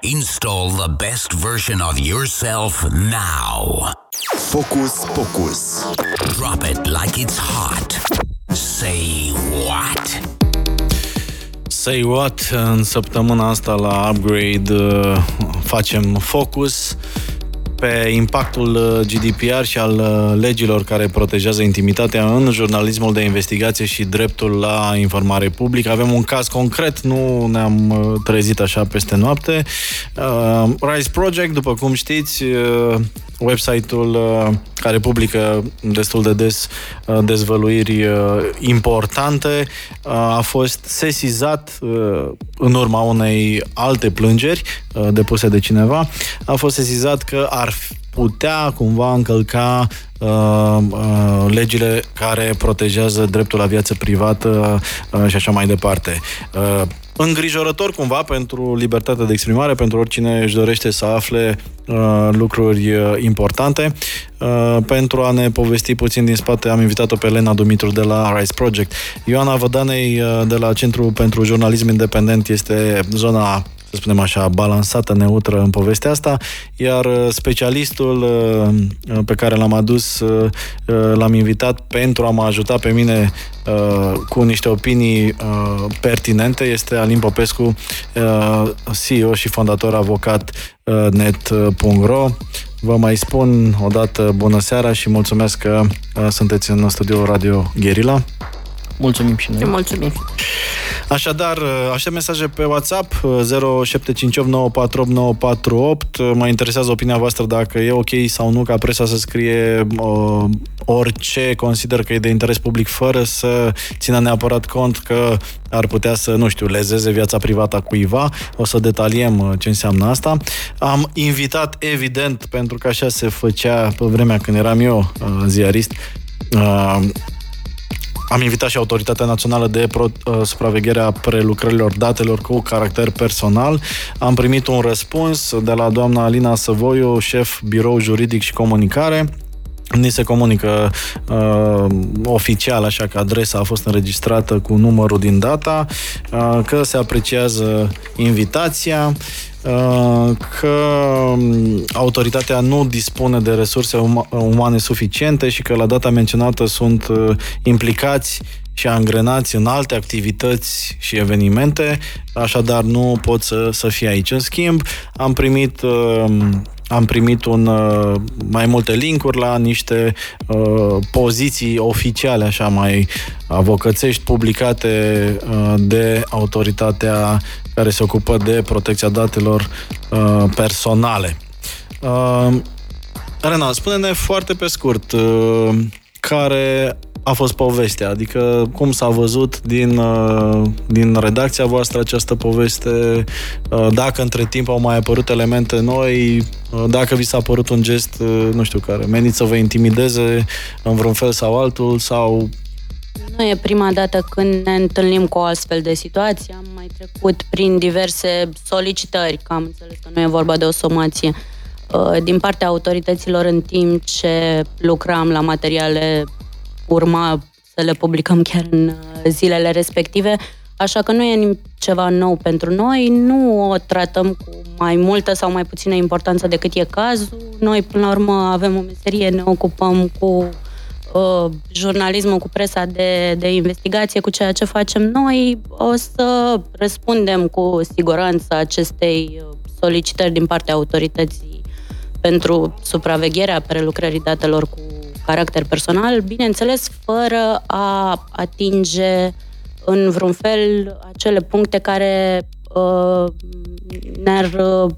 Install the best version of yourself now. Focus Pocus. Drop it like it's hot. Say what? Say What, în săptămâna asta la Upgrade uh, facem focus pe impactul uh, GDPR și al uh, legilor care protejează intimitatea în jurnalismul de investigație și dreptul la informare publică. Avem un caz concret, nu ne-am uh, trezit așa peste noapte. Rise Project, după cum știți, website-ul care publică destul de des dezvăluiri importante, a fost sesizat în urma unei alte plângeri depuse de cineva, a fost sesizat că ar putea cumva încălca uh, uh, legile care protejează dreptul la viață privată uh, și așa mai departe. Uh, îngrijorător cumva pentru libertatea de exprimare, pentru oricine își dorește să afle uh, lucruri uh, importante. Uh, pentru a ne povesti puțin din spate, am invitat-o pe Elena Dumitru de la Rise Project. Ioana Vădanei uh, de la Centrul pentru Jurnalism Independent este zona să spunem așa, balansată, neutră în povestea asta, iar uh, specialistul uh, pe care l-am adus, uh, l-am invitat pentru a mă ajuta pe mine cu niște opinii pertinente, este Alin Popescu, CEO și fondator avocat net.ro. Vă mai spun o dată bună seara și mulțumesc că sunteți în studio Radio Gherila. Mulțumim și noi. Mulțumim. Așadar, aștept mesaje pe WhatsApp 0758948948. Mă interesează opinia voastră dacă e ok sau nu ca presa să scrie uh, orice consider că e de interes public fără să țină neapărat cont că ar putea să, nu știu, lezeze viața privată a cuiva. O să detaliem uh, ce înseamnă asta. Am invitat, evident, pentru că așa se făcea pe vremea când eram eu uh, ziarist, uh, am invitat și Autoritatea Națională de Pro, uh, Supraveghere a Prelucrărilor Datelor cu caracter personal. Am primit un răspuns de la doamna Alina Săvoiu, șef birou juridic și comunicare, Ni se comunică uh, oficial, așa că adresa a fost înregistrată cu numărul din data, uh, că se apreciază invitația, uh, că um, autoritatea nu dispune de resurse um- umane suficiente și că la data menționată sunt uh, implicați și angrenați în alte activități și evenimente, așadar nu pot să, să fie aici. În schimb, am primit uh, am primit un, uh, mai multe linkuri la niște uh, poziții oficiale, așa mai avocățești, publicate uh, de autoritatea care se ocupă de protecția datelor uh, personale. Uh, Rena, spune-ne foarte pe scurt uh, care a fost povestea? Adică cum s-a văzut din, uh, din redacția voastră această poveste? Uh, dacă între timp au mai apărut elemente noi, uh, dacă vi s-a părut un gest, nu știu care, menit să vă intimideze în vreun fel sau altul sau nu e prima dată când ne întâlnim cu o astfel de situație. Am mai trecut prin diverse solicitări, că am înțeles că nu e vorba de o somație, din partea autorităților în timp ce lucram la materiale urma să le publicăm chiar în uh, zilele respective, așa că nu e ceva nou pentru noi, nu o tratăm cu mai multă sau mai puțină importanță decât e cazul. Noi, până la urmă, avem o meserie, ne ocupăm cu uh, jurnalismul, cu presa de, de investigație, cu ceea ce facem noi. O să răspundem cu siguranță acestei uh, solicitări din partea autorității pentru supravegherea prelucrării datelor cu caracter personal, bineînțeles, fără a atinge în vreun fel acele puncte care uh, ne-ar uh,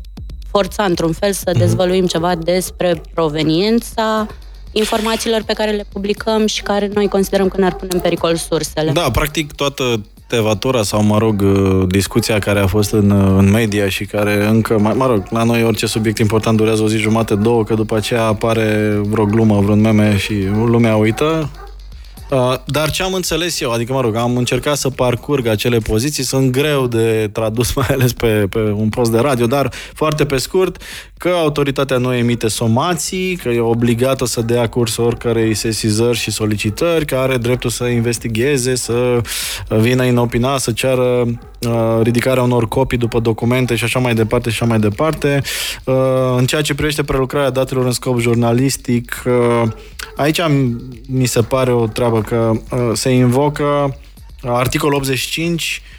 forța într-un fel să mhm. dezvăluim ceva despre proveniența informațiilor pe care le publicăm și care noi considerăm că ne-ar pune în pericol sursele. Da, practic toată tevatura sau, mă rog, uh, discuția care a fost în, uh, în media și care încă, mai, mă rog, la noi orice subiect important durează o zi jumate, două, că după aceea apare vreo glumă, vreun meme și lumea uită, Uh, dar ce am înțeles eu, adică mă rog, am încercat să parcurg acele poziții, sunt greu de tradus mai ales pe, pe un post de radio, dar foarte pe scurt, că autoritatea nu emite somații, că e obligată să dea curs oricărei sesizări și solicitări, că are dreptul să investigheze, să vină inopina, să ceară ridicarea unor copii după documente și așa mai departe și așa mai departe. În ceea ce privește prelucrarea datelor în scop jurnalistic, aici mi se pare o treabă că se invocă articolul 85 Uh,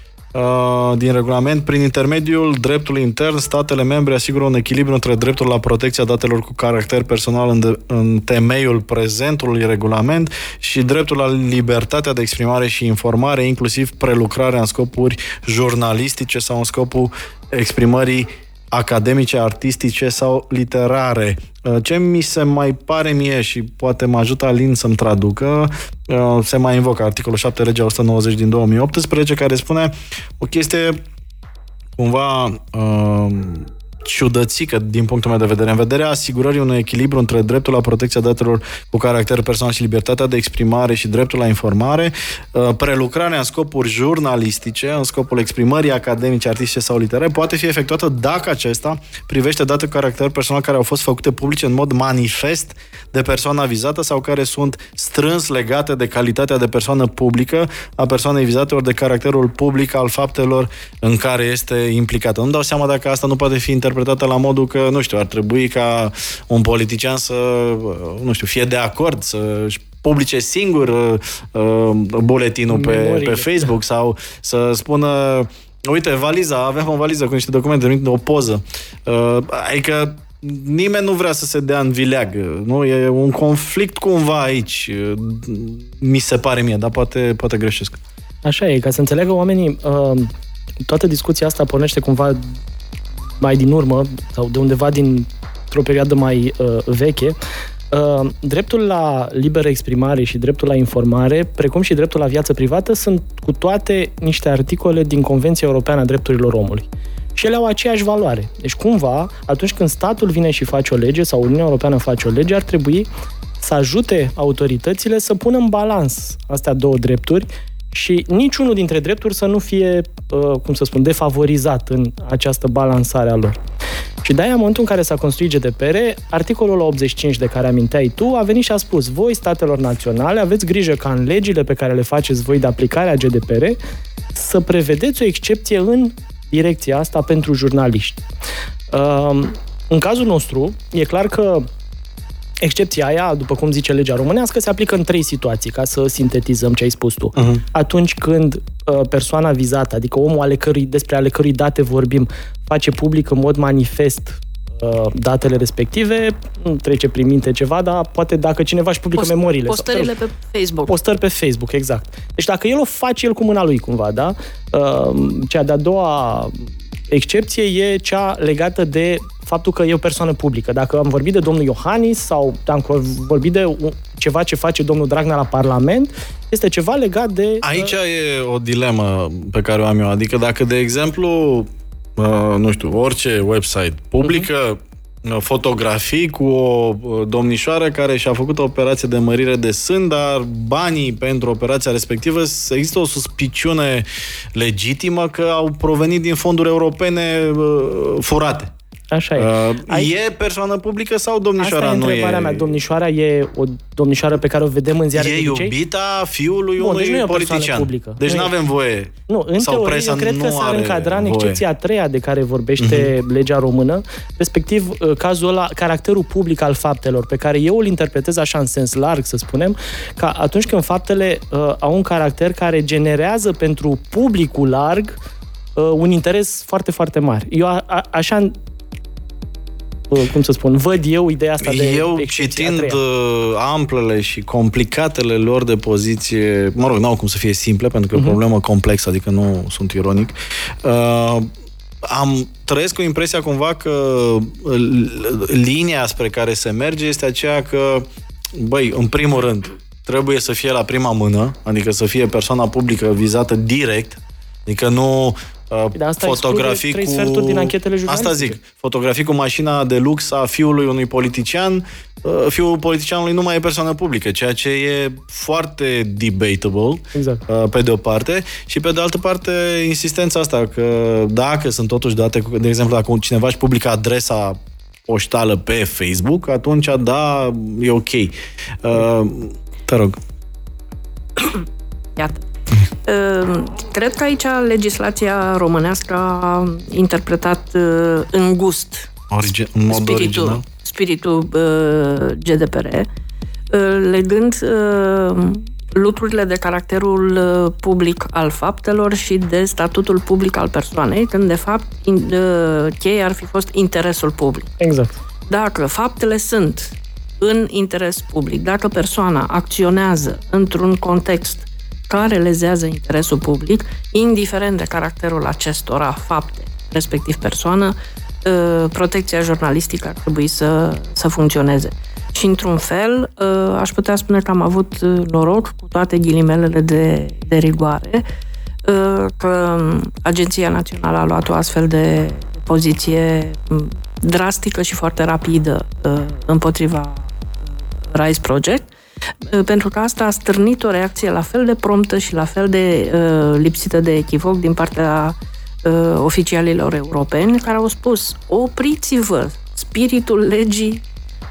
din regulament, prin intermediul dreptului intern, statele membre asigură un echilibru între dreptul la protecția datelor cu caracter personal în, de, în temeiul prezentului regulament și dreptul la libertatea de exprimare și informare, inclusiv prelucrarea în scopuri jurnalistice sau în scopul exprimării academice, artistice sau literare. Uh, ce mi se mai pare mie și poate mă ajută Alin să-mi traducă, uh, se mai invocă articolul 7 legea 190 din 2018 care spune o chestie cumva uh, ciudățică din punctul meu de vedere, în vederea asigurării unui echilibru între dreptul la protecția datelor cu caracter personal și libertatea de exprimare și dreptul la informare, uh, prelucrarea în scopuri jurnalistice, în scopul exprimării academice, artistice sau literare, poate fi efectuată dacă acesta privește date cu caracter personal care au fost făcute publice în mod manifest de persoana vizată sau care sunt strâns legate de calitatea de persoană publică a persoanei vizate ori de caracterul public al faptelor în care este implicată. Nu dau seama dacă asta nu poate fi interpretat interpretată la modul că, nu știu, ar trebui ca un politician să, nu știu, fie de acord, să publice singur uh, uh buletinul pe, pe Facebook sau să spună uite, valiza, aveam o valiză cu niște documente, o poză. Uh, adică nimeni nu vrea să se dea în vileag. Nu? E un conflict cumva aici, uh, mi se pare mie, dar poate, poate greșesc. Așa e, ca să înțeleagă oamenii, uh, toată discuția asta pornește cumva mai din urmă sau de undeva din o perioadă mai uh, veche, uh, dreptul la liberă exprimare și dreptul la informare, precum și dreptul la viață privată, sunt cu toate niște articole din Convenția Europeană a Drepturilor Omului. Și ele au aceeași valoare. Deci, cumva, atunci când statul vine și face o lege sau Uniunea Europeană face o lege, ar trebui să ajute autoritățile să pună în balans astea două drepturi și niciunul dintre drepturi să nu fie, uh, cum să spun, defavorizat în această balansare a lor. Și de-aia, în momentul în care s-a construit GDPR, articolul 85 de care aminteai tu a venit și a spus voi, statelor naționale, aveți grijă ca în legile pe care le faceți voi de aplicare a GDPR să prevedeți o excepție în direcția asta pentru jurnaliști. Uh, în cazul nostru, e clar că Excepția aia, după cum zice legea românească, se aplică în trei situații, ca să sintetizăm ce ai spus tu. Uh-huh. Atunci când uh, persoana vizată, adică omul ale cărui, despre ale cărui date vorbim, face public în mod manifest uh, datele respective, nu trece prin minte ceva, dar poate dacă cineva își publică Post, memoriile. Postările sau, pe Facebook. Postări pe Facebook, exact. Deci dacă el o face el cu mâna lui cumva, da? Uh, cea de-a doua excepție e cea legată de faptul că e o persoană publică. Dacă am vorbit de domnul Iohannis sau am vorbit de ceva ce face domnul Dragnea la Parlament, este ceva legat de... Aici uh... e o dilemă pe care o am eu. Adică dacă, de exemplu, uh, nu știu, orice website publică uh-huh fotografii cu o domnișoară care și-a făcut o operație de mărire de sân, dar banii pentru operația respectivă, există o suspiciune legitimă că au provenit din fonduri europene uh, furate. Așa e. Uh, Ai... E persoană publică sau domnișoara Asta e întrebarea e... mea. Domnișoara e o domnișoară pe care o vedem în ziare E de iubita fiului Bun, unui deci nu e o politician. Publică. Deci nu avem voie. Nu, în sau teorie, eu cred că s-ar încadra în excepția a treia de care vorbește uh-huh. legea română, respectiv uh, cazul ăla, caracterul public al faptelor, pe care eu îl interpretez așa în sens larg, să spunem, ca atunci când faptele uh, au un caracter care generează pentru publicul larg uh, un interes foarte, foarte mare. Eu a, a, așa cum să spun, văd eu ideea asta de Eu, citind uh, amplele și complicatele lor de poziție, mă rog, n-au cum să fie simple, pentru că uh-huh. e o mhm. problemă complexă, adică nu sunt ironic, uh, am trăiesc cu impresia cumva că uh, linia spre care se merge este aceea că, băi, în primul rând, trebuie să fie la prima mână, adică să fie persoana publică vizată direct, adică nu Uh, de asta fotografii cu... din anchetele Asta zic, fotografii cu mașina de lux a fiului unui politician, uh, fiul politicianului nu mai e persoană publică, ceea ce e foarte debatable, exact. Uh, pe de o parte, și pe de altă parte insistența asta că dacă sunt totuși date, de exemplu, dacă cineva își publică adresa poștală pe Facebook, atunci da, e ok. Uh, te rog. Iată. Cred că aici legislația românească a interpretat îngust Origi- în mod spiritul, original. spiritul GDPR, legând lucrurile de caracterul public al faptelor și de statutul public al persoanei, când de fapt cheia ar fi fost interesul public. Exact. Dacă faptele sunt în interes public, dacă persoana acționează într-un context care lezează interesul public, indiferent de caracterul acestora fapte, respectiv persoană, protecția jurnalistică ar trebui să, să funcționeze. Și, într-un fel, aș putea spune că am avut noroc cu toate ghilimelele de, de rigoare, că Agenția Națională a luat o astfel de poziție drastică și foarte rapidă împotriva Rise Project, pentru că asta a stârnit o reacție la fel de promptă și la fel de lipsită de echivoc din partea oficialilor europeni care au spus opriți-vă, spiritul legii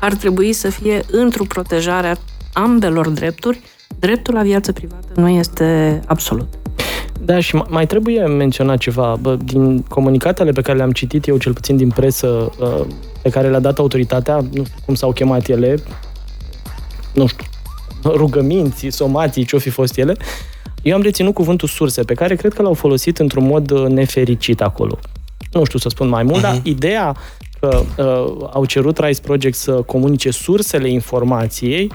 ar trebui să fie într-o protejare a ambelor drepturi. Dreptul la viață privată nu este absolut. Da, și mai trebuie menționat ceva. Bă, din comunicatele pe care le-am citit eu, cel puțin din presă, pe care le-a dat autoritatea, nu știu cum s-au chemat ele, nu știu, rugăminții, somații, ce-o fi fost ele, eu am reținut cuvântul surse, pe care cred că l-au folosit într-un mod nefericit acolo. Nu știu să spun mai mult, uh-huh. dar ideea că uh, au cerut Rise Project să comunice sursele informației,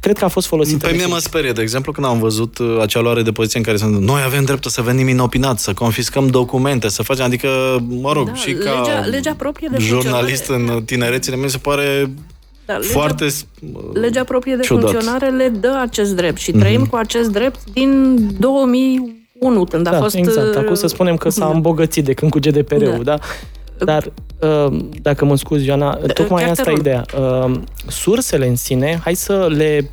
cred că a fost folosită. Pe mine mă sperie, de exemplu, când am văzut uh, acea luare de poziție în care sunt noi avem dreptul să venim inopinat, să confiscăm documente, să facem, adică, mă rog, Da, și ca legea- legea proprie de jurnalist funcționare- în tinerețile mi se pare Da, legea- foarte Legea proprie de Ciudat. funcționare le dă acest drept și trăim cu acest drept din 2001, când a da, fost... exact. uh, Acum să spunem că s-a da. îmbogățit de când cu GDPR-ul, da? Dar, uh, dacă mă scuzi, Ioana, tocmai chiar te asta e rog. ideea. Uh, Sursele în sine, hai să le...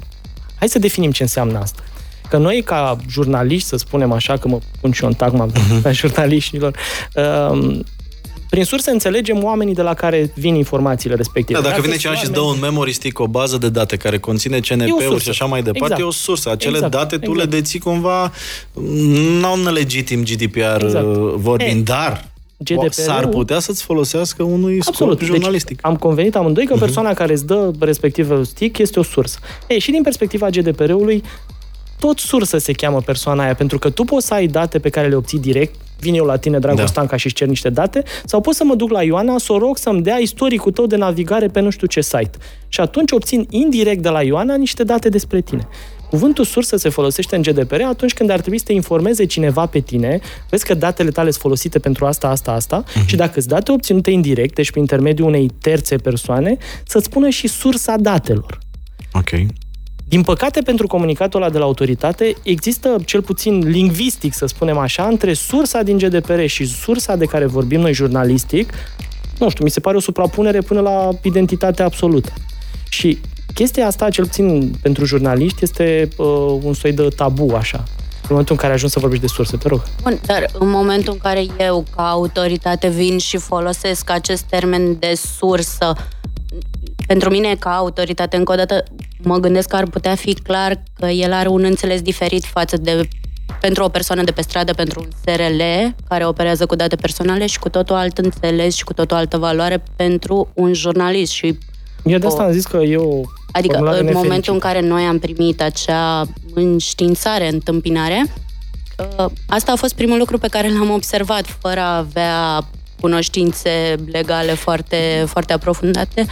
Hai să definim ce înseamnă asta. Că noi, ca jurnaliști, să spunem așa, că mă pun și eu în tagma Mhm. a jurnaliștilor, uh, prin surse înțelegem oamenii de la care vin informațiile respective. Da, dacă vine sunt cineva și îți dă oameni- un memory stick, o bază de date care conține E o CNP-uri sursă. și așa mai departe, Exact. e o sursă. Acele Exact, date tu exact. le deții cumva non-legitim GDPR Exact. uh, vorbind, E, dar GDPR-ul s-ar putea să-ți folosească unui Absolut. scop jurnalistic. Deci, am convenit amândoi că persoana care îți dă respectivul stick este o sursă. Ei, și din perspectiva GDPR-ului, tot sursă se cheamă persoana aia, pentru că tu poți să ai date pe care le obții direct, vin eu la tine, Dragoș Da. Stanca, și îți cer niște date, sau pot să mă duc la Ioana să o rog să-mi dea istoricul tău de navigare pe nu știu ce site. Și atunci obțin indirect de la Ioana niște date despre tine. Cuvântul sursă se folosește în GDPR atunci când ar trebui să te informeze cineva pe tine, vezi că datele tale sunt folosite pentru asta, asta, asta, și dacă îți date obținute indirect, deci prin intermediul unei terțe persoane, să-ți spună și sursa datelor. Ok. Din păcate, pentru comunicatul ăla de la autoritate, există, cel puțin lingvistic, să spunem așa, între sursa din GDPR și sursa de care vorbim noi jurnalistic, nu știu, mi se pare o suprapunere până la identitatea absolută. Și chestia asta, cel puțin pentru jurnaliști, este uh, un soi de tabu, așa. În momentul în care ajungi să vorbești de surse, te rog. Bun, dar în momentul în care eu, ca autoritate, vin și folosesc acest termen de sursă, pentru mine, ca autoritate, încă o dată, mă gândesc că ar putea fi clar că el are un înțeles diferit față de pentru o persoană de pe stradă, pentru un SRL care operează cu date personale și cu totul alt înțeles și cu totul altă valoare pentru un jurnalist și Eu de asta O- am zis că e o Adică formulare în nefericită. momentul în care noi am primit acea înștiințare, întâmpinare, uh, asta a fost primul lucru pe care l-am observat, fără a avea cunoștințe legale foarte, foarte aprofundate,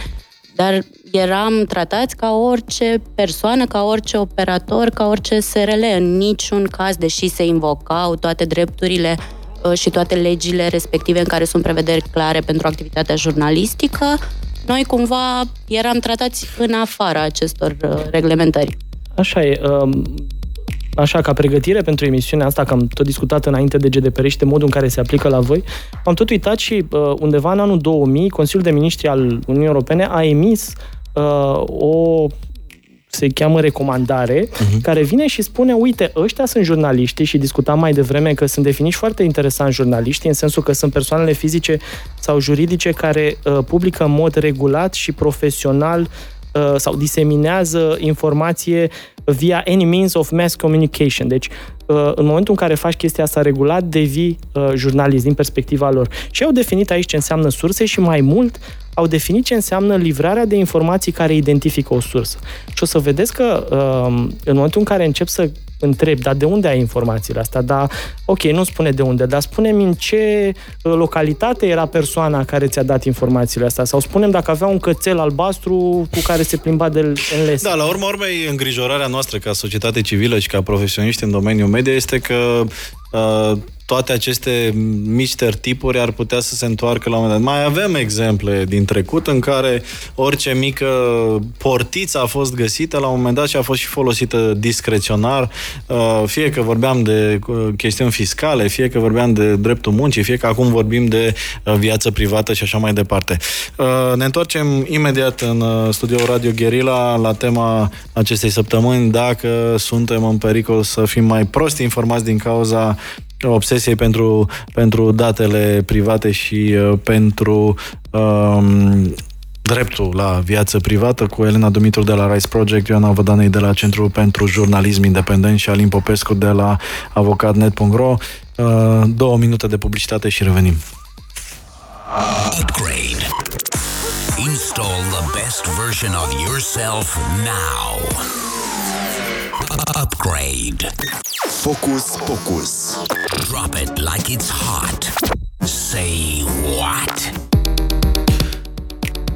dar eram tratați ca orice persoană, ca orice operator, ca orice SRL. În niciun caz, deși se invocau toate drepturile uh, și toate legile respective în care sunt prevederi clare pentru activitatea jurnalistică, noi cumva eram tratați în afara acestor uh, reglementări. Așa e. um, Așa, ca pregătire pentru emisiunea asta, că am tot discutat înainte de GDPR și de modul în care se aplică la voi, am tot uitat și uh, undeva în anul 2000, Consiliul de Ministri al Uniunii Europene a emis uh, o se cheamă recomandare, uh-huh. care vine și spune, uite, ăștia sunt jurnaliștii și discutam mai devreme că sunt definiți foarte interesant jurnaliștii, în sensul că sunt persoanele fizice sau juridice care uh, publică în mod regulat și profesional uh, sau diseminează informație via any means of mass communication. Deci uh, în momentul în care faci chestia asta regulat, devii uh, jurnalist din perspectiva lor. Și au definit aici ce înseamnă surse și mai mult au definit ce înseamnă livrarea de informații care identifică o sursă. Și o să vedeți că în momentul în care încep să întreb, dar de unde ai informațiile astea? Dar, ok, nu spune de unde, dar spune-mi în ce uh, localitate era persoana care ți-a dat informațiile astea. Sau spunem dacă avea un cățel albastru cu care se plimba de în les. Da, la urmă urmei, îngrijorarea noastră ca societate civilă și ca profesioniști în domeniul media este că uh, toate aceste mister tipuri ar putea să se întoarcă la un moment dat. Mai avem exemple din trecut în care orice mică portiță a fost găsită la un moment dat și a fost și folosită discreționar, uh, fie că vorbeam de uh, chestiuni fiscale, fie că vorbeam de dreptul muncii, fie că acum vorbim de uh, viață privată și așa mai departe. Ne întoarcem imediat în studioul Radio Guerilla la tema acestei săptămâni, dacă suntem în pericol să fim mai prosti informați din cauza obsesiei pentru, pentru datele private și uh, pentru um, dreptul la viață privată cu Elena Dumitru de la Rice Project, Ioana Vădanei de la Centrul pentru Jurnalism Independent și Alin Popescu de la avocatnet.ro. Uh, două minute de publicitate și revenim. Upgrade. Install the best version of yourself now. Upgrade. Focus Pocus. Drop it like it's hot. Say what?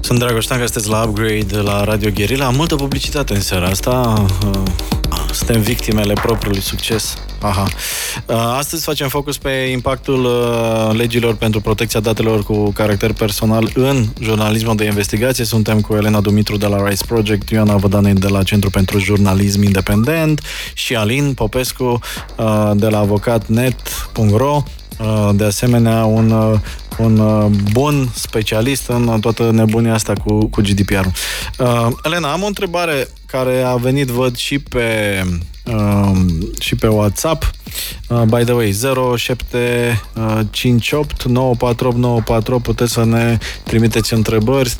Sunt Dragoș că sunteți la Upgrade la Radio Guerilla. Am multă publicitate în seara asta. Uh, suntem victimele propriului succes. Aha. Uh, astăzi facem focus pe impactul uh, legilor pentru protecția datelor cu caracter personal în jurnalismul de investigație. Suntem cu Elena Dumitru de la Rice Project, Ioana Vădanei de la Centru pentru Jurnalism Independent și Alin Popescu de la avocatnet.ro de asemenea un un uh, bun specialist în toată nebunia asta cu, cu GDPR-ul. Uh, Elena, am o întrebare care a venit, văd, și pe, uh, și pe WhatsApp. Uh, by the way, 0758 948 948 puteți să ne trimiteți întrebări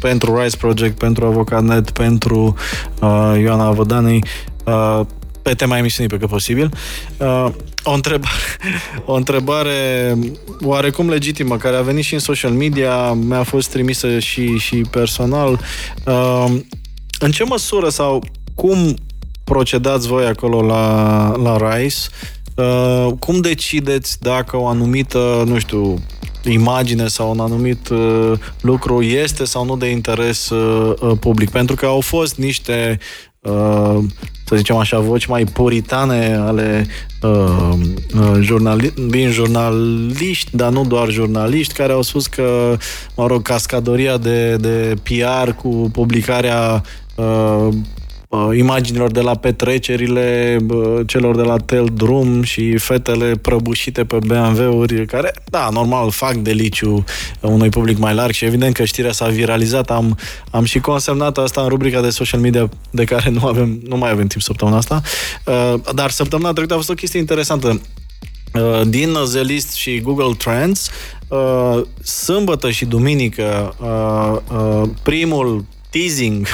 pentru Rise Project, pentru Avocanet, pentru uh, Ioana Vădanei. Uh, pe tema emisiunii pe cât posibil. Uh, o, întrebare, o întrebare oarecum legitimă, care a venit și în social media, mi-a fost trimisă și, și personal. Uh, în ce măsură sau cum procedați voi acolo la, la RISE? Uh, cum decideți dacă o anumită, nu știu, imagine sau un anumit uh, lucru este sau nu de interes uh, uh public? Pentru că au fost niște uh, să zicem așa, voci mai puritane ale uh, uh, jurnali- din jurnaliști, dar nu doar jurnaliști, care au spus că, mă rog, cascadoria de, de PR cu publicarea uh, uh, imaginilor de la petrecerile uh, celor de la Tel Drum și fetele prăbușite pe BMW-uri, care, da, normal, fac deliciu unui public mai larg și evident că știrea s-a viralizat. Am, am și consemnat asta în rubrica de social media de care nu, avem, nu mai avem timp săptămâna asta. Uh, dar săptămâna trecută a fost o chestie interesantă. Uh, din The List și Google Trends, uh, sâmbătă și duminică, uh, uh, primul teasing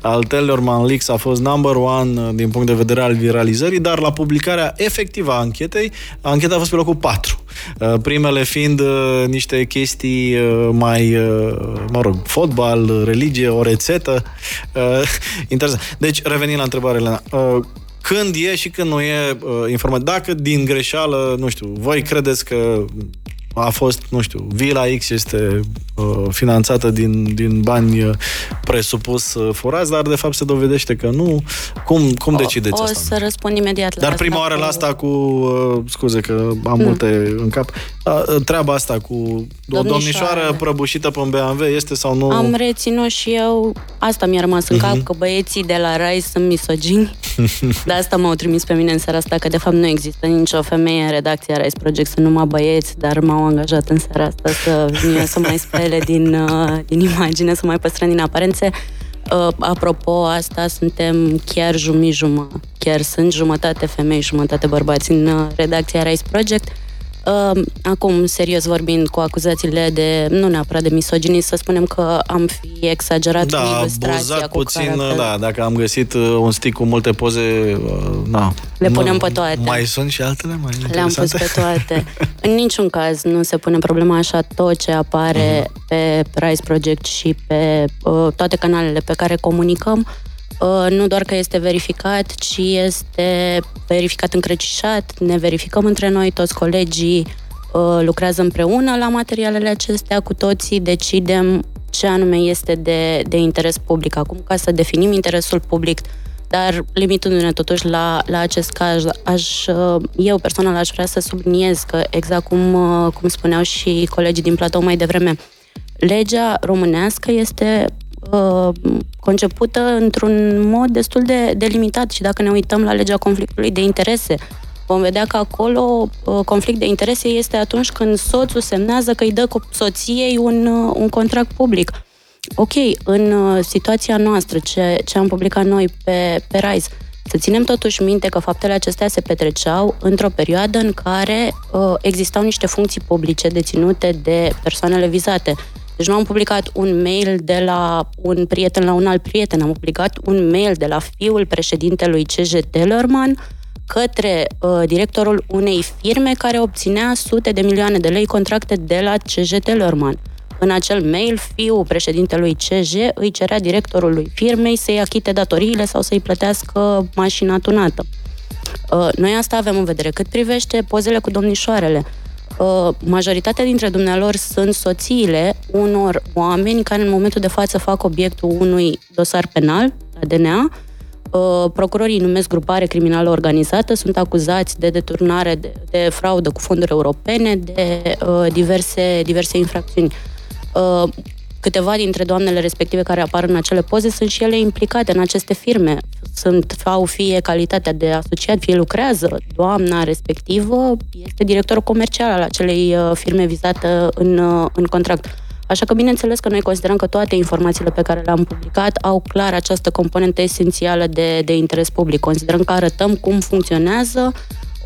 al Tellerman Leaks a fost number one uh, din punct de vedere al viralizării, dar la publicarea efectivă a anchetei, ancheta a fost pe locul 4. Uh, primele fiind uh, niște chestii mai, mă rog, fotbal, religie, o rețetă. Interesant. Deci, revenind la întrebarea, Elena, când e și când nu e informat. Dacă din greșeală, nu știu, voi credeți că a fost, nu știu, Vila X este uh, finanțată din, din bani uh, presupus uh, furați, dar de fapt se dovedește că nu. Cum, cum o, decideți o asta? O să răspund imediat la Dar prima oară cu... la asta cu, uh, scuze că am mm. multe în cap, uh, treaba asta cu o domnișoară prăbușită pe un BMW este sau nu? Am reținut și eu, asta mi-a rămas în uh-huh. cap, că băieții de la RAI sunt misogini. de asta m-au trimis pe mine în seara asta, că de fapt nu există nicio femeie în redacția RAI Project, sunt numai băieți, dar m-au angajat în seara asta să vin eu să mai spele din, uh, din imagine, să mai păstrăm din aparențe. Uh, apropo, asta suntem chiar jumii jumă. Chiar sunt jumătate femei, jumătate bărbați în uh, redacția Rise Project. Uh, acum, serios vorbind, cu acuzațiile de, nu neapărat de misoginii, să spunem că am fi exagerat da, cu ilustrația, buzat cu puțin, caracter. da, dacă am găsit uh, un stick cu multe poze, uh, na. Le nu- punem pe toate. Mai sunt și altele mai Le-am pus interesante? pe toate. În niciun caz nu se pune problema așa tot ce apare pe Rise Project și pe uh, toate canalele pe care comunicăm. Uh, nu doar că este verificat, ci este verificat încrecișat, ne verificăm între noi, toți colegii uh, lucrează împreună la materialele acestea, cu toții decidem ce anume este de, de interes public. Acum, ca să definim interesul public, dar limitându-ne totuși la, la acest caz, aș, uh, eu personal aș vrea să subliniez că exact cum, uh, cum spuneau și colegii din platou mai devreme, legea românească este uh, concepută într-un mod destul de, de limitat și dacă ne uităm la legea conflictului de interese, vom vedea că acolo uh, conflict de interese este atunci când soțul semnează că îi dă cu soției un, uh, un contract public. Ok, în uh, situația noastră, ce, ce am publicat noi pe, pe RISE, să ținem totuși minte că faptele acestea se petreceau într-o perioadă în care uh, existau niște funcții publice deținute de persoanele vizate. Deci nu am publicat un mail de la un prieten la un alt prieten, am publicat un mail de la fiul președintelui CJ Tellerman către uh, directorul unei firme care obținea sute de milioane de lei contracte de la CJ Tellerman. În acel mail, fiul președintelui CJ îi cerea directorului firmei să-i achite datoriile sau să-i plătească mașina tunată. Uh, Noi asta avem în vedere. Cât privește pozele cu domnișoarele, uh, majoritatea dintre dumnealor sunt soțiile unor oameni care în momentul de față fac obiectul unui dosar penal la DNA. Uh, Procurorii îi numesc grupare criminală organizată, sunt acuzați de deturnare, de, de fraudă cu fonduri europene, de uh, diverse, diverse infracțiuni. Uh, câteva dintre doamnele respective care apar în acele poze sunt și ele implicate în aceste firme. Sunt, au fie calitatea de asociat, fie lucrează. Doamna respectivă este directorul comercial al acelei uh, firme vizată în, uh, în contract. Așa că, bineînțeles că noi considerăm că toate informațiile pe care le-am publicat au clar această componentă esențială de, de interes public. Considerăm că arătăm cum funcționează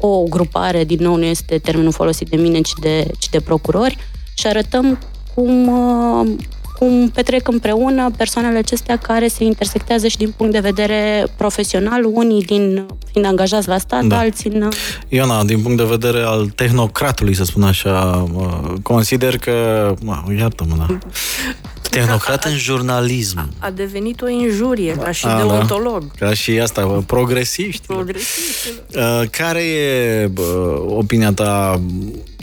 o grupare, din nou nu este termenul folosit de mine, ci de, ci de procurori, și arătăm cum, uh, cum petrec împreună persoanele acestea care se intersectează și din punct de vedere profesional, unii din fiind angajați la stat, Da. da. alții în... Iona, din punct de vedere al tehnocratului, să spun așa, mă, consider că... Mă, iartă-mă, da. Tehnocrat în jurnalism. A devenit o injurie, ca și A, da. deontolog. Ca și asta, bă, progresiști. Progresist. Uh, Care e bă, opinia ta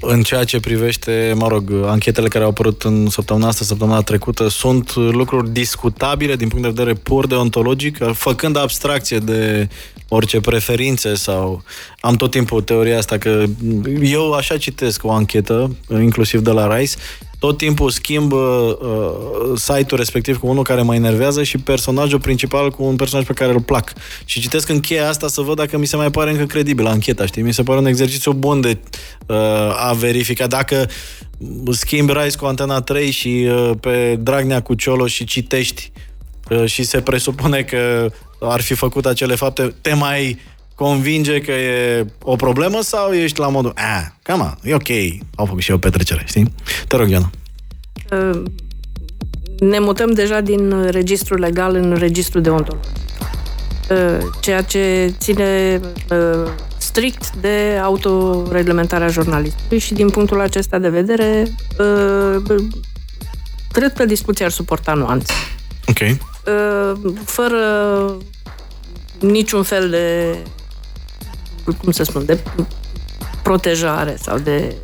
în ceea ce privește, mă rog, anchetele care au apărut în săptămâna asta, săptămâna trecută, sunt lucruri discutabile din punct de vedere pur deontologic, făcând abstracție de orice preferințe sau... Am tot timpul teoria asta că eu așa citesc o anchetă, inclusiv de la Rice, tot timpul schimb uh, site-ul respectiv cu unul care mă enervează și personajul principal cu un personaj pe care îl plac. Și citesc în cheia asta să văd dacă mi se mai pare încă credibil ancheta, știi? Mi se pare un exercițiu bun de uh, a verifica dacă schimbi Rice cu Antena 3 și uh, pe Dragnea cu Ciolo și citești uh, și se presupune că ar fi făcut acele fapte, te mai convinge că e o problemă sau ești la modul, a, cam, e ok, au făcut și eu petrecere, știi? Te rog, Iona. Uh, Ne mutăm deja din registrul legal în registrul deontologic. Uh, Ceea ce ține uh, strict de autoreglementarea jurnalistului și din punctul acesta de vedere uh, cred că discuția ar suporta nuanțe. Ok. Uh, fără niciun fel de cum să spun, de protejare sau de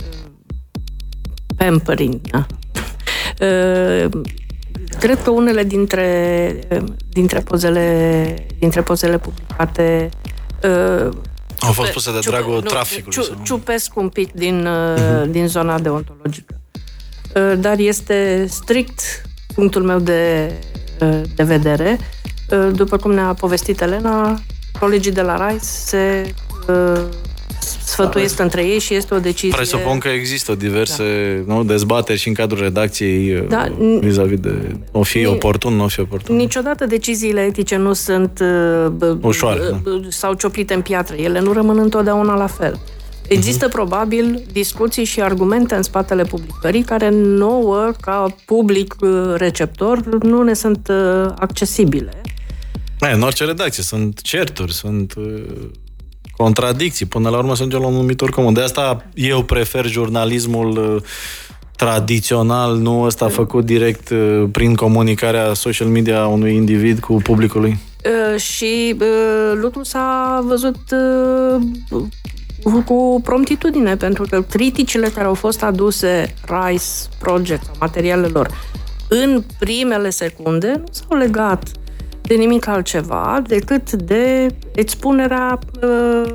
uh, pampering. Da? Uh, Cred că unele dintre, dintre, pozele, dintre pozele publicate uh, Au fost puse de ciupe- dragul nu, traficului. ciu- sau- ciupesc un pic din, uh, din zona deontologică. Uh, Dar este strict punctul meu de, uh, de vedere. Uh, După cum ne-a povestit Elena, colegii de la RISE se uh, sfătuiesc între ei și este o decizie... Presupun că există diverse da. nu, dezbateri și în cadrul redacției Da, da, n- vis-a-vis de o fi Ni- oportun, nu o fi oportun. Niciodată deciziile etice nu sunt uh, b- Ușoare, b- sau cioplite în piatră. Ele nu rămân întotdeauna la fel. Există probabil discuții și argumente în spatele publicării care nouă, ca public uh, receptor, nu ne sunt uh, accesibile. E, în orice redacție sunt certuri, sunt uh, contradicții. Până la urmă să ajungem la un numitor comun. De asta eu prefer jurnalismul uh, tradițional, nu ăsta făcut direct uh, prin comunicarea social media unui individ cu publicului. Uh, și uh, lucrul s-a văzut uh, cu promptitudine, pentru că criticile care au fost aduse Rice Project, materialelor, în primele secunde, nu s-au legat de nimic altceva decât de expunerea uh,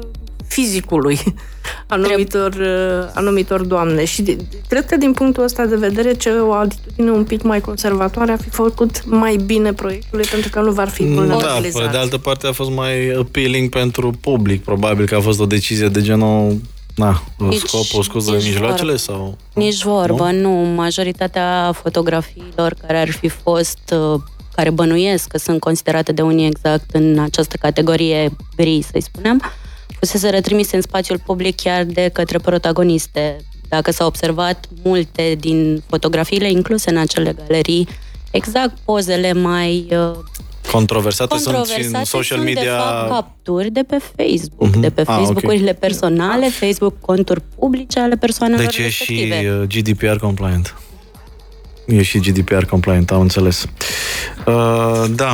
fizicului anumitor, uh, anumitor doamne. Și de, cred că din punctul ăsta de vedere ce o atitudine un pic mai conservatoare a fi făcut mai bine proiectului pentru că nu va fi vulnerabilizat. Da, de altă parte a fost mai appealing pentru public. Probabil că a fost o decizie de genul Na, nici, scop, o scuză nici mijloacele sau... Nici vorbă, nu? nu. Majoritatea fotografiilor care ar fi fost uh, care bănuiesc că sunt considerate de unii exact în această categorie gri, să-i spunem, fusese retrimise în spațiul public chiar de către protagoniste. Dacă s-au observat multe din fotografiile incluse în acele galerii, exact pozele mai uh, controversate, controversate sunt în social sunt media... de fapt capturi de pe Facebook, uh-huh. de pe Facebook-urile ah, okay. personale, Facebook conturi publice ale persoanelor deci respective. Deci e și GDPR compliant. E și GDPR compliant, am înțeles. Uh, da.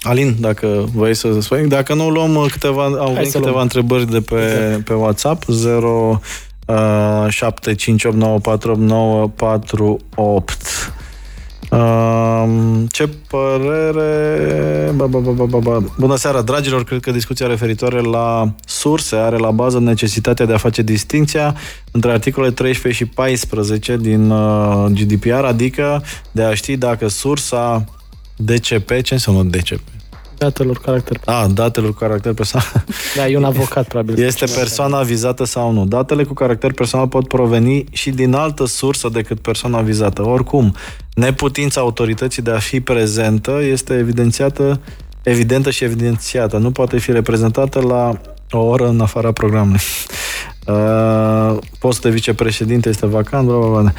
Alin, dacă vrei să spui, dacă nu luăm uh, câteva, au venit câteva luăm. întrebări de pe, exact. pe WhatsApp, 0 uh, 758948948. Ce părere... Ba, ba, ba, ba, ba. Bună seara, dragilor! Cred că discuția referitoare la surse are la bază necesitatea de a face distinția între articolele 13 și 14 din uh, GDPR, adică de a ști dacă sursa DCP, ce înseamnă DCP? Datelor caracter personal. Ah, datelor cu caracter personal. Da, e un avocat, probabil. Este persoana vizată sau nu. Datele cu caracter personal pot proveni și din altă sursă decât persoana vizată. Oricum, neputința autorității de a fi prezentă este evidențiată, evidentă și evidențiată. Nu poate fi reprezentată la o oră în afara programului. Uh, postul de vicepreședinte este vacant, bla, bla, bla.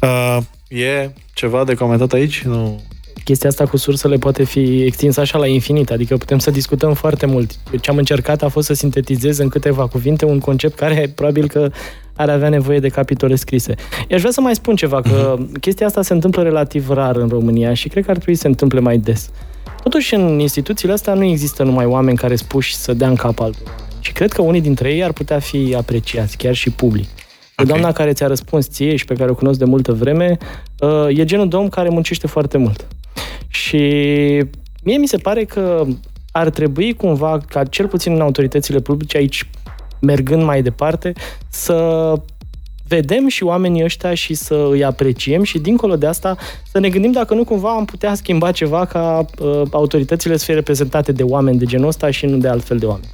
Uh, e ceva de comentat aici? Nu chestia asta cu sursele poate fi extinsă așa la infinit, adică putem să discutăm foarte mult. Ce am încercat a fost să sintetizez în câteva cuvinte un concept care probabil că ar avea nevoie de capitole scrise. I-aș vrea să mai spun ceva, că uh-huh. chestia asta se întâmplă relativ rar în România și cred că ar trebui să se întâmple mai des. Totuși, în instituțiile astea nu există numai oameni care spuși să dea în cap altul. Și cred că unii dintre ei ar putea fi apreciați, chiar și public. Okay. Doamna care ți-a răspuns ție și pe care o cunosc de multă vreme, uh, e genul de om care muncește foarte mult. Și mie mi se pare că ar trebui cumva, ca cel puțin în autoritățile publice aici, mergând mai departe, să vedem și oamenii ăștia și să îi apreciem și dincolo de asta să ne gândim dacă nu cumva am putea schimba ceva ca uh, autoritățile să fie reprezentate de oameni de genul ăsta și nu de altfel de oameni.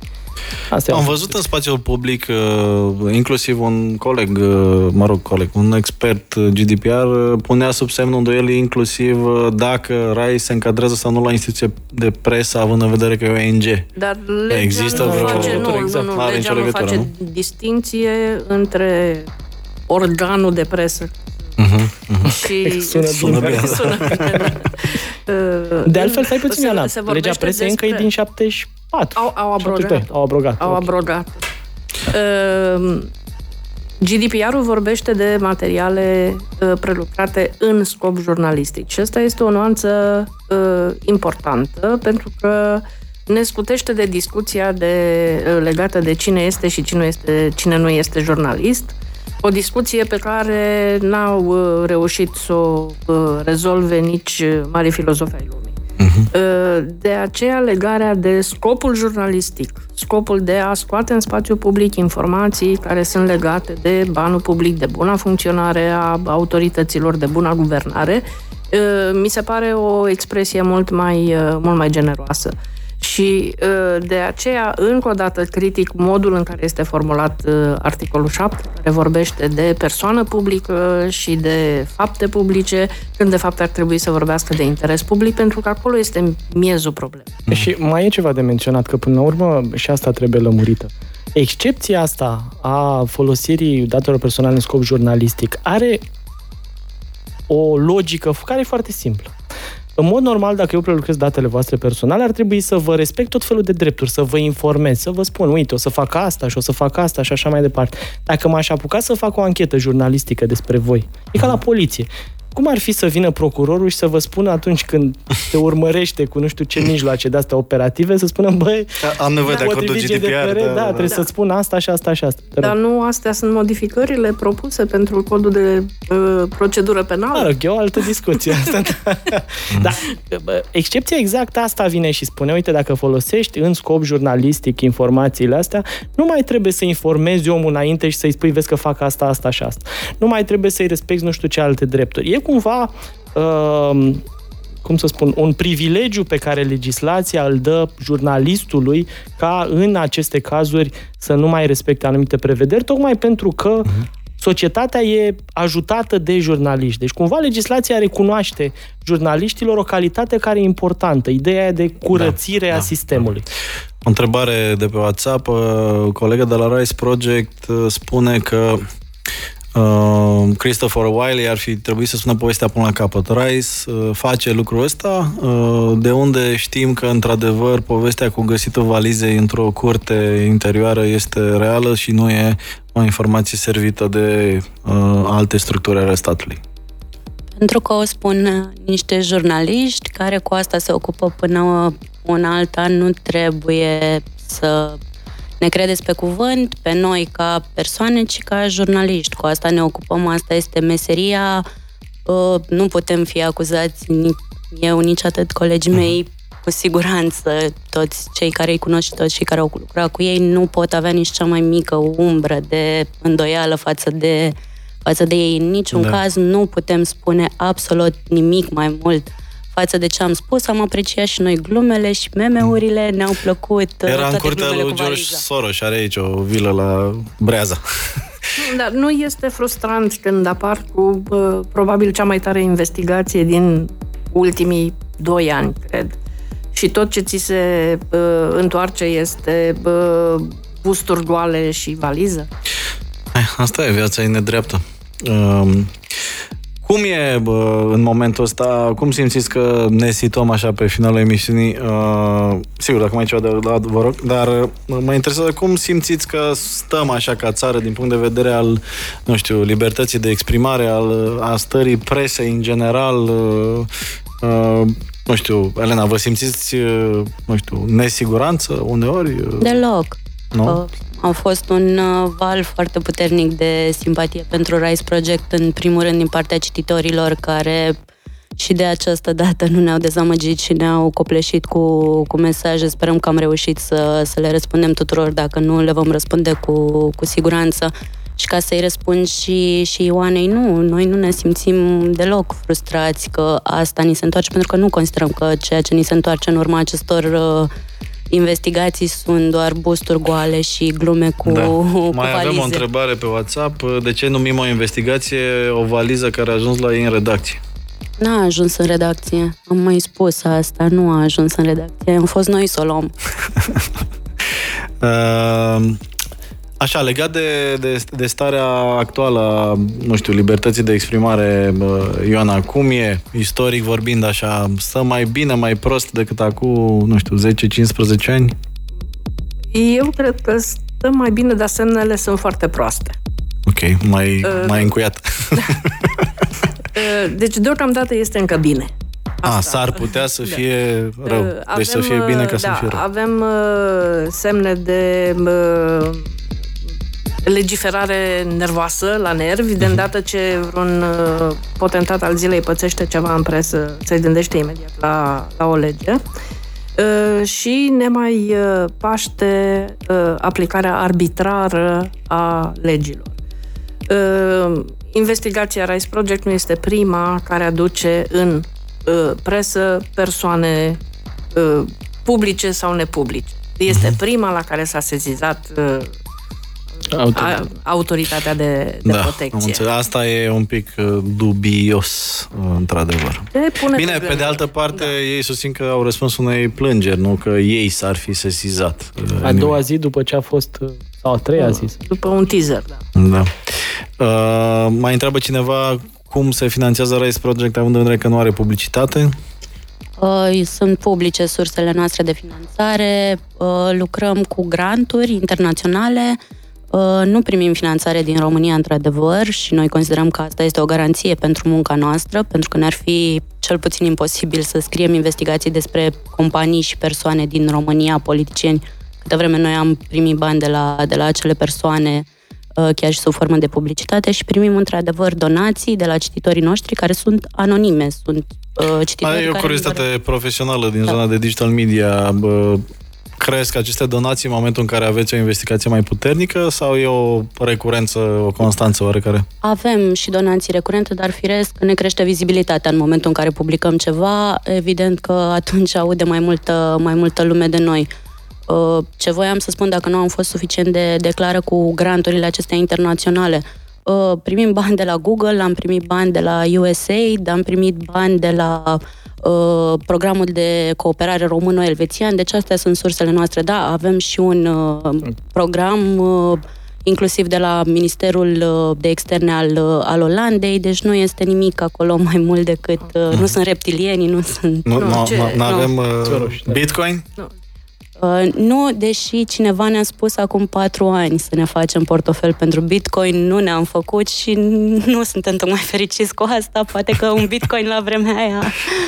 Asta Am văzut în spațiul public, uh, inclusiv un coleg, uh, mă rog, coleg, un expert uh, GDPR punea sub semnul îndoielii inclusiv dacă RAI se încadrează sau nu la instituție de presă, având în vedere că e ONG. Dar legea Există nu vreo... face, nu, exact. nu, nu, legea nu face nu? distinție între organul de presă Uh-huh, uh-huh. Și sună, sună bine. Sună bine. De altfel, stai puțin, Ana. Legea presei despre... încă e din 74. Au, au abrogat. Au abrogat. Au okay. abrogat. Uh, GDPR-ul vorbește de materiale uh, prelucrate în scop jurnalistic și asta este o nuanță uh, importantă pentru că ne scutește de discuția de, uh, legată de cine este și cine, este, cine nu este jurnalist o discuție pe care n-au uh, reușit să o uh, rezolve nici mari filozofi ai lumii. Uh-huh. De aceea legarea de scopul jurnalistic, scopul de a scoate în spațiu public informații care sunt legate de banul public, de buna funcționare a autorităților, de buna guvernare, mi se pare o expresie mult mai, mult mai generoasă. Și uh, de aceea, încă o dată, critic modul în care este formulat uh, articolul 7, care vorbește de persoană publică și de fapte publice, când de fapt ar trebui să vorbească de interes public, pentru că acolo este miezul problemei. Și mai e ceva de menționat, că până la urmă și asta trebuie lămurită. Excepția asta a folosirii datelor personale în scop jurnalistic are o logică care e foarte simplă. În mod normal, dacă eu prelucrez datele voastre personale, ar trebui să vă respect tot felul de drepturi, să vă informez, să vă spun, uite, o să fac asta și o să fac asta și așa mai departe. Dacă m-aș apuca să fac o anchetă jurnalistică despre voi, e ca la poliție. Cum ar fi să vină procurorul și să vă spună atunci când te urmărește cu nu știu ce mijloace de astea operative, să spună, băi, Am nevoie de acordul potrivit GDPR. GDPR, da, da, trebuie să-ți spun asta și asta și asta. Te rog. Dar nu astea sunt modificările propuse pentru codul de uh, procedură penală? Mă rog, e o altă discuție asta. da, bă, excepția exact asta vine și spune, uite, dacă folosești în scop jurnalistic informațiile astea, nu mai trebuie să informezi omul înainte și să-i spui, vezi că fac asta, asta și asta. Nu mai trebuie să-i respecti nu știu ce alte drepturi. E cumva uh, cum să spun, un privilegiu pe care legislația îl dă jurnalistului ca în aceste cazuri să nu mai respecte anumite prevederi, tocmai pentru că societatea e ajutată de jurnaliști. Deci cumva legislația recunoaște jurnaliștilor o calitate care e importantă, ideea de curățire Da, a da, sistemului. O întrebare de pe WhatsApp. uh, Colega de la Rice Project uh, spune că uh, Christopher Wiley ar fi trebuit să spună povestea până la capăt. Rice uh, face lucrul ăsta, uh, de unde știm că, într-adevăr, povestea cu găsitul valizei într-o curte interioară este reală și nu e o informație servită de uh, alte structuri ale statului. Pentru că o spun uh, niște jurnaliști care cu asta se ocupă până un alta, nu trebuie să ne credeți pe cuvânt, pe noi ca persoane, ci ca jurnaliști. Cu asta ne ocupăm, asta este meseria. Uh, Nu putem fi acuzați nici eu, nici atât colegii mei, cu siguranță toți cei care îi cunosc și toți cei care au lucrat cu ei nu pot avea nici cea mai mică umbră de îndoială față de față de ei. În niciun Da. da. caz nu putem spune absolut nimic mai mult față de ce am spus. Am apreciat și noi glumele și meme-urile, ne-au plăcut uh, Era în toate curtea glumele lui cu George valiza. Soros, are aici o vilă la Breaza. Dar nu este frustrant când apar cu uh, probabil cea mai tare investigație din ultimii doi ani, cred. Și tot ce ți se uh, întoarce este uh, busturi goale și valiză? Eh, Asta e, viața e nedreaptă. Um, cum e bă, în momentul ăsta, cum simțiți că ne situăm așa pe finalul emisiunii? Uh, sigur, dacă mai e ceva de la vă rog, dar uh, mă interesează cum simțiți că stăm așa ca țară din punct de vedere al, nu știu, libertății de exprimare, al a stării presei în general, uh, uh, nu știu, Elena, vă simțiți, uh, nu știu, nesiguranță uneori? Uh, Deloc. Nu? Uh, A fost un uh, val foarte puternic de simpatie pentru Rise Project, în primul rând din partea cititorilor care și de această dată nu ne-au dezamăgit și ne-au copleșit cu, cu mesaje. Sperăm că am reușit să, să le răspundem tuturor, dacă nu le vom răspunde cu, cu siguranță. Și ca să-i răspund și, și Ioanei, nu, noi nu ne simțim deloc frustrați că asta ni se întoarce, pentru că nu considerăm că ceea ce ni se întoarce în urma acestor uh, investigații sunt doar busturi goale și glume cu, Da. cu Mai avem valize. o întrebare pe WhatsApp. De ce numim o investigație o valiză care a ajuns la ei în redacție? N-a ajuns în redacție. Am mai spus asta, nu a ajuns în redacție. Am fost noi să o luăm. Uh, Așa, legat de, de, de starea actuală a, nu știu, libertății de exprimare, bă, Ioana, cum e, istoric vorbind așa, stă mai bine, mai prost decât acum, nu știu, 10-15 ani? Eu cred că stă mai bine, dar semnele sunt foarte proaste. Ok, mai, uh, mai încuiat. Uh, Deci, deocamdată este încă bine. A, s-ar putea să fie rău. Uh, Deci să fie bine ca să da, fie rău. Avem uh, semne de uh, legiferare nervoasă la nervi, Mhm. de îndată ce vreun uh, potentat al zilei pățește ceva în presă, se gândește imediat la, la o lege. Uh, și ne mai uh, paște uh, aplicarea arbitrară a legilor. Uh, investigația Rice Project nu este prima care aduce în uh, presă persoane uh, publice sau nepublice. Este uh-huh. prima la care s-a sezizat uh, a, autoritatea de, de da, protecție. Asta e un pic uh, dubios, uh, într-adevăr. Bine, pe de altă parte, da. ei susțin că au răspuns unei plângeri, nu că ei s-ar fi sesizat. A doua zi după ce a fost, sau a treia zi. După un teaser, da. da. Uh, mai întreabă cineva cum se finanțează Rise Project având în vedere că nu are publicitate? Uh, sunt publice sursele noastre de finanțare, uh, lucrăm cu granturi internaționale, uh, nu primim finanțare din România, într-adevăr, și noi considerăm că asta este o garanție pentru munca noastră, pentru că ne-ar fi cel puțin imposibil să scriem investigații despre companii și persoane din România, politicieni, câte vreme noi am primit bani de la, de la acele persoane chiar și sub formă de publicitate și primim într-adevăr donații de la cititorii noștri care sunt anonime, sunt uh, cititori. Ai o curiozitate vor... profesională din da. zona de digital media. Bă, cresc aceste donații în momentul în care aveți o investigație mai puternică sau e o recurență, o constanță oarecare? Avem și donații recurente, dar firesc ne crește vizibilitatea în momentul în care publicăm ceva. Evident că atunci aude mai multă, mai multă lume de noi. Uh, ce voiam să spun dacă nu am fost suficient de, de clară cu granturile acestea internaționale – Uh, primim bani de la Google, am primit bani de la USAID, am primit bani de la uh, programul de cooperare româno-elvețian, deci astea sunt sursele noastre. Da, avem și un uh, program uh, inclusiv de la Ministerul uh, de Externe al, uh, al Olandei, deci nu este nimic acolo mai mult decât... Uh, nu sunt reptilieni, nu sunt... Nu, nu, nu, nu avem uh, Bitcoin? Nu. Uh, nu, deși cineva ne-a spus acum patru ani să ne facem portofel pentru Bitcoin, nu ne-am făcut și nu suntem tocmai fericiți cu asta. Poate că un Bitcoin la vremea aia...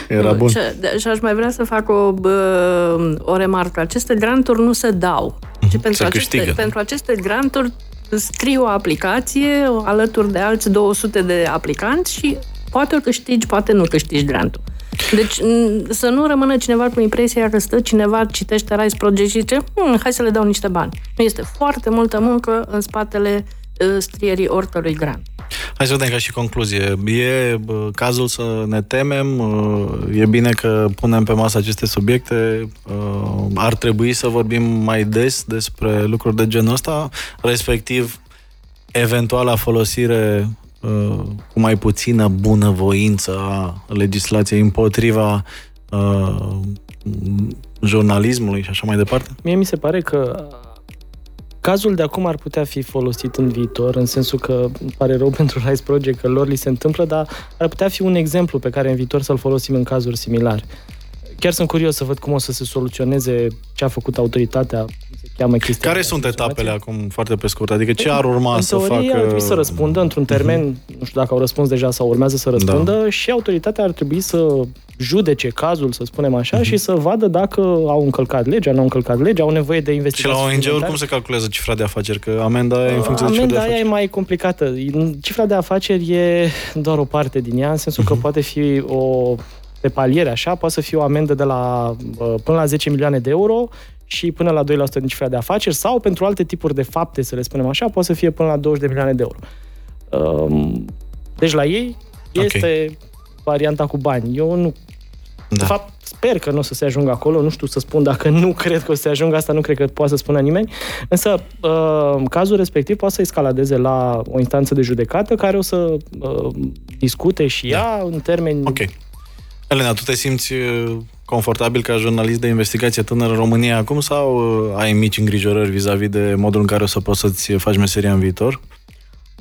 Era bun. Și, și aș mai vrea să fac o, bă, o remarcă. Aceste granturi nu se dau. Mm-hmm. Și pentru, se aceste, pentru aceste granturi scriu o aplicație alături de alți 200 de aplicanți și poate o câștigi, poate nu câștigi grantul. Deci să nu rămână cineva cu impresia că stă cineva, citește Rise Project și zice hm, hai să le dau niște bani. Nu este foarte multă muncă în spatele uh, strierii oricărui grant. Hai să vedem ca și concluzie. E cazul să ne temem, e bine că punem pe masă aceste subiecte, ar trebui să vorbim mai des despre lucruri de genul ăsta, respectiv eventuala folosire Uh, cu mai puțină bunăvoință a legislației împotriva uh, jurnalismului și așa mai departe? Mie mi se pare că cazul de acum ar putea fi folosit în viitor, în sensul că îmi pare rău pentru Rise Project că lor li se întâmplă, dar ar putea fi un exemplu pe care în viitor să-l folosim în cazuri similare. Chiar sunt curios să văd cum o să se soluționeze ce a făcut autoritatea cheamă chestia. Care sunt etapele acum, foarte pe scurt? Adică ce ar urma în să facă? ar trebui să răspundă într-un mhm. termen, uh-huh. nu știu dacă au răspuns deja sau urmează să răspundă, da. și autoritatea ar trebui să judece cazul, să spunem așa, uh-huh. și să vadă dacă au încălcat legea, nu au încălcat legea, au nevoie de investigații. Și la ONG-uri cum se calculează cifra de afaceri? Că amenda e în funcție de cifra de afaceri. e mai complicată. Cifra de afaceri e doar o parte din ea, în sensul uh-huh. că mhm. poate fi o pe paliere așa, poate să fie o amendă de la până la 10 milioane de euro și până la 2% din cifra de afaceri sau pentru alte tipuri de fapte, să le spunem așa, poate să fie până la 20 de milioane de euro. Um, deci la ei este okay. varianta cu bani. Eu nu... Da. De fapt, sper că nu o să se ajungă acolo, nu știu să spun dacă nu cred că o să se ajungă, asta nu cred că poate să spună nimeni, însă uh, cazul respectiv poate să escaladeze la o instanță de judecată care o să uh, discute și da. ea în termeni okay. Elena, tu te simți uh, confortabil ca jurnalist de investigație tânăr în România acum sau uh, ai mici îngrijorări vis-a-vis de modul în care o să poți să-ți faci meseria în viitor?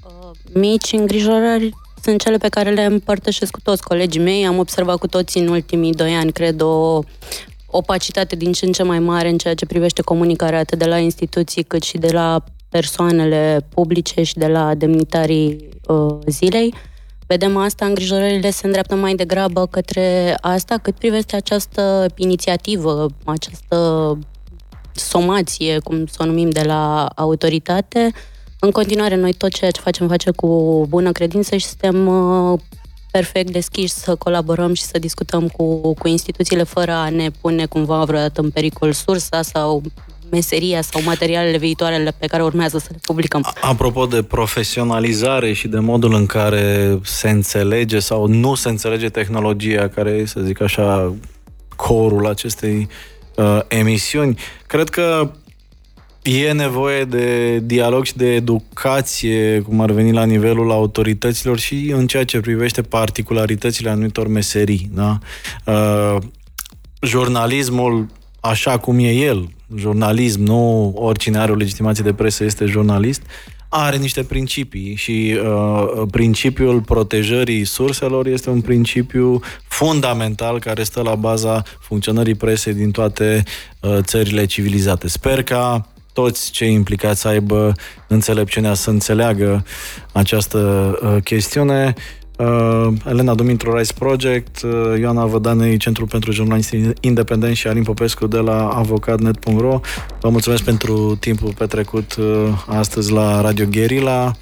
Uh, mici îngrijorări sunt cele pe care le împărtășesc cu toți colegii mei. Am observat cu toții în ultimii doi ani, cred, o opacitate din ce în ce mai mare în ceea ce privește comunicarea atât de la instituții cât și de la persoanele publice și de la demnitarii uh, zilei. Uh, vedem asta, îngrijorările se îndreaptă mai degrabă către asta, cât privește această inițiativă, această somație, cum să o numim, de la autoritate. În continuare, noi tot ceea ce facem, facem cu bună credință și suntem uh, perfect deschiși să colaborăm și să discutăm cu, cu instituțiile fără a ne pune cumva vreodată în pericol sursa sau meseria sau materialele viitoare pe care urmează să le publicăm. Apropo de profesionalizare și de modul în care se înțelege sau nu se înțelege tehnologia care, să zic așa, corul acestei uh, emisiuni. Cred că E nevoie de dialog și de educație, cum ar veni la nivelul autorităților și în ceea ce privește particularitățile anumitor meserii. Da? Uh, jurnalismul, așa cum e el, jurnalism, nu oricine are o legitimație de presă este jurnalist, are niște principii și uh, principiul protejării surselor este un principiu fundamental care stă la baza funcționării presei din toate uh, țările civilizate. Sper ca toți cei implicați să aibă înțelepciunea să înțeleagă această uh, chestiune. Uh, Elena Dumitru Rice Project, uh, Ioana Vădanei, Centrul pentru Jurnaliști Independent și Alin Popescu de la avocatnet.ro. Vă mulțumesc pentru timpul petrecut uh, astăzi la Radio Guerilla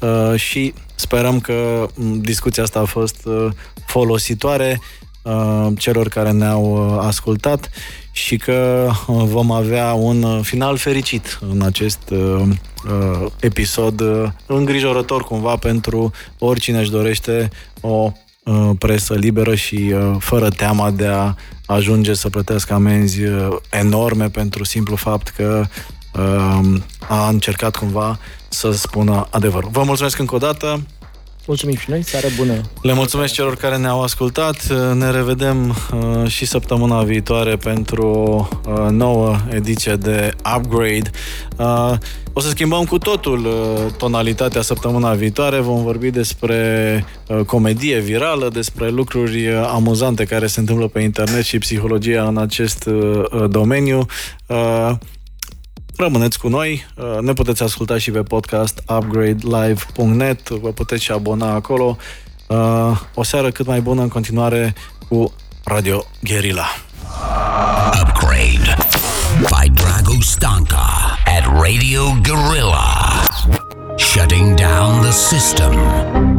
uh, și sperăm că mm, discuția asta a fost uh, folositoare uh, celor care ne-au uh, ascultat și că uh, vom avea un uh, final fericit în acest uh, episod îngrijorător cumva pentru oricine își dorește o presă liberă și fără teama de a ajunge să plătească amenzi enorme pentru simplu fapt că a încercat cumva să spună adevărul. Vă mulțumesc încă o dată. Mulțumim și noi, seară bună! Le mulțumesc celor care ne-au ascultat. Ne revedem uh, și săptămâna viitoare pentru o uh, nouă ediție de Upgrade. Uh, o să schimbăm cu totul uh, tonalitatea săptămâna viitoare. Vom vorbi despre uh, comedie virală, despre lucruri uh, amuzante care se întâmplă pe internet și psihologia în acest uh, domeniu. Uh, Rămâneți cu noi, uh, ne puteți asculta și pe podcast upgradelive.net, vă puteți și abona acolo. Uh, o seară cât mai bună în continuare cu Radio Guerilla. Upgrade by Drago Stanka at Radio Guerrilla. Shutting down the system.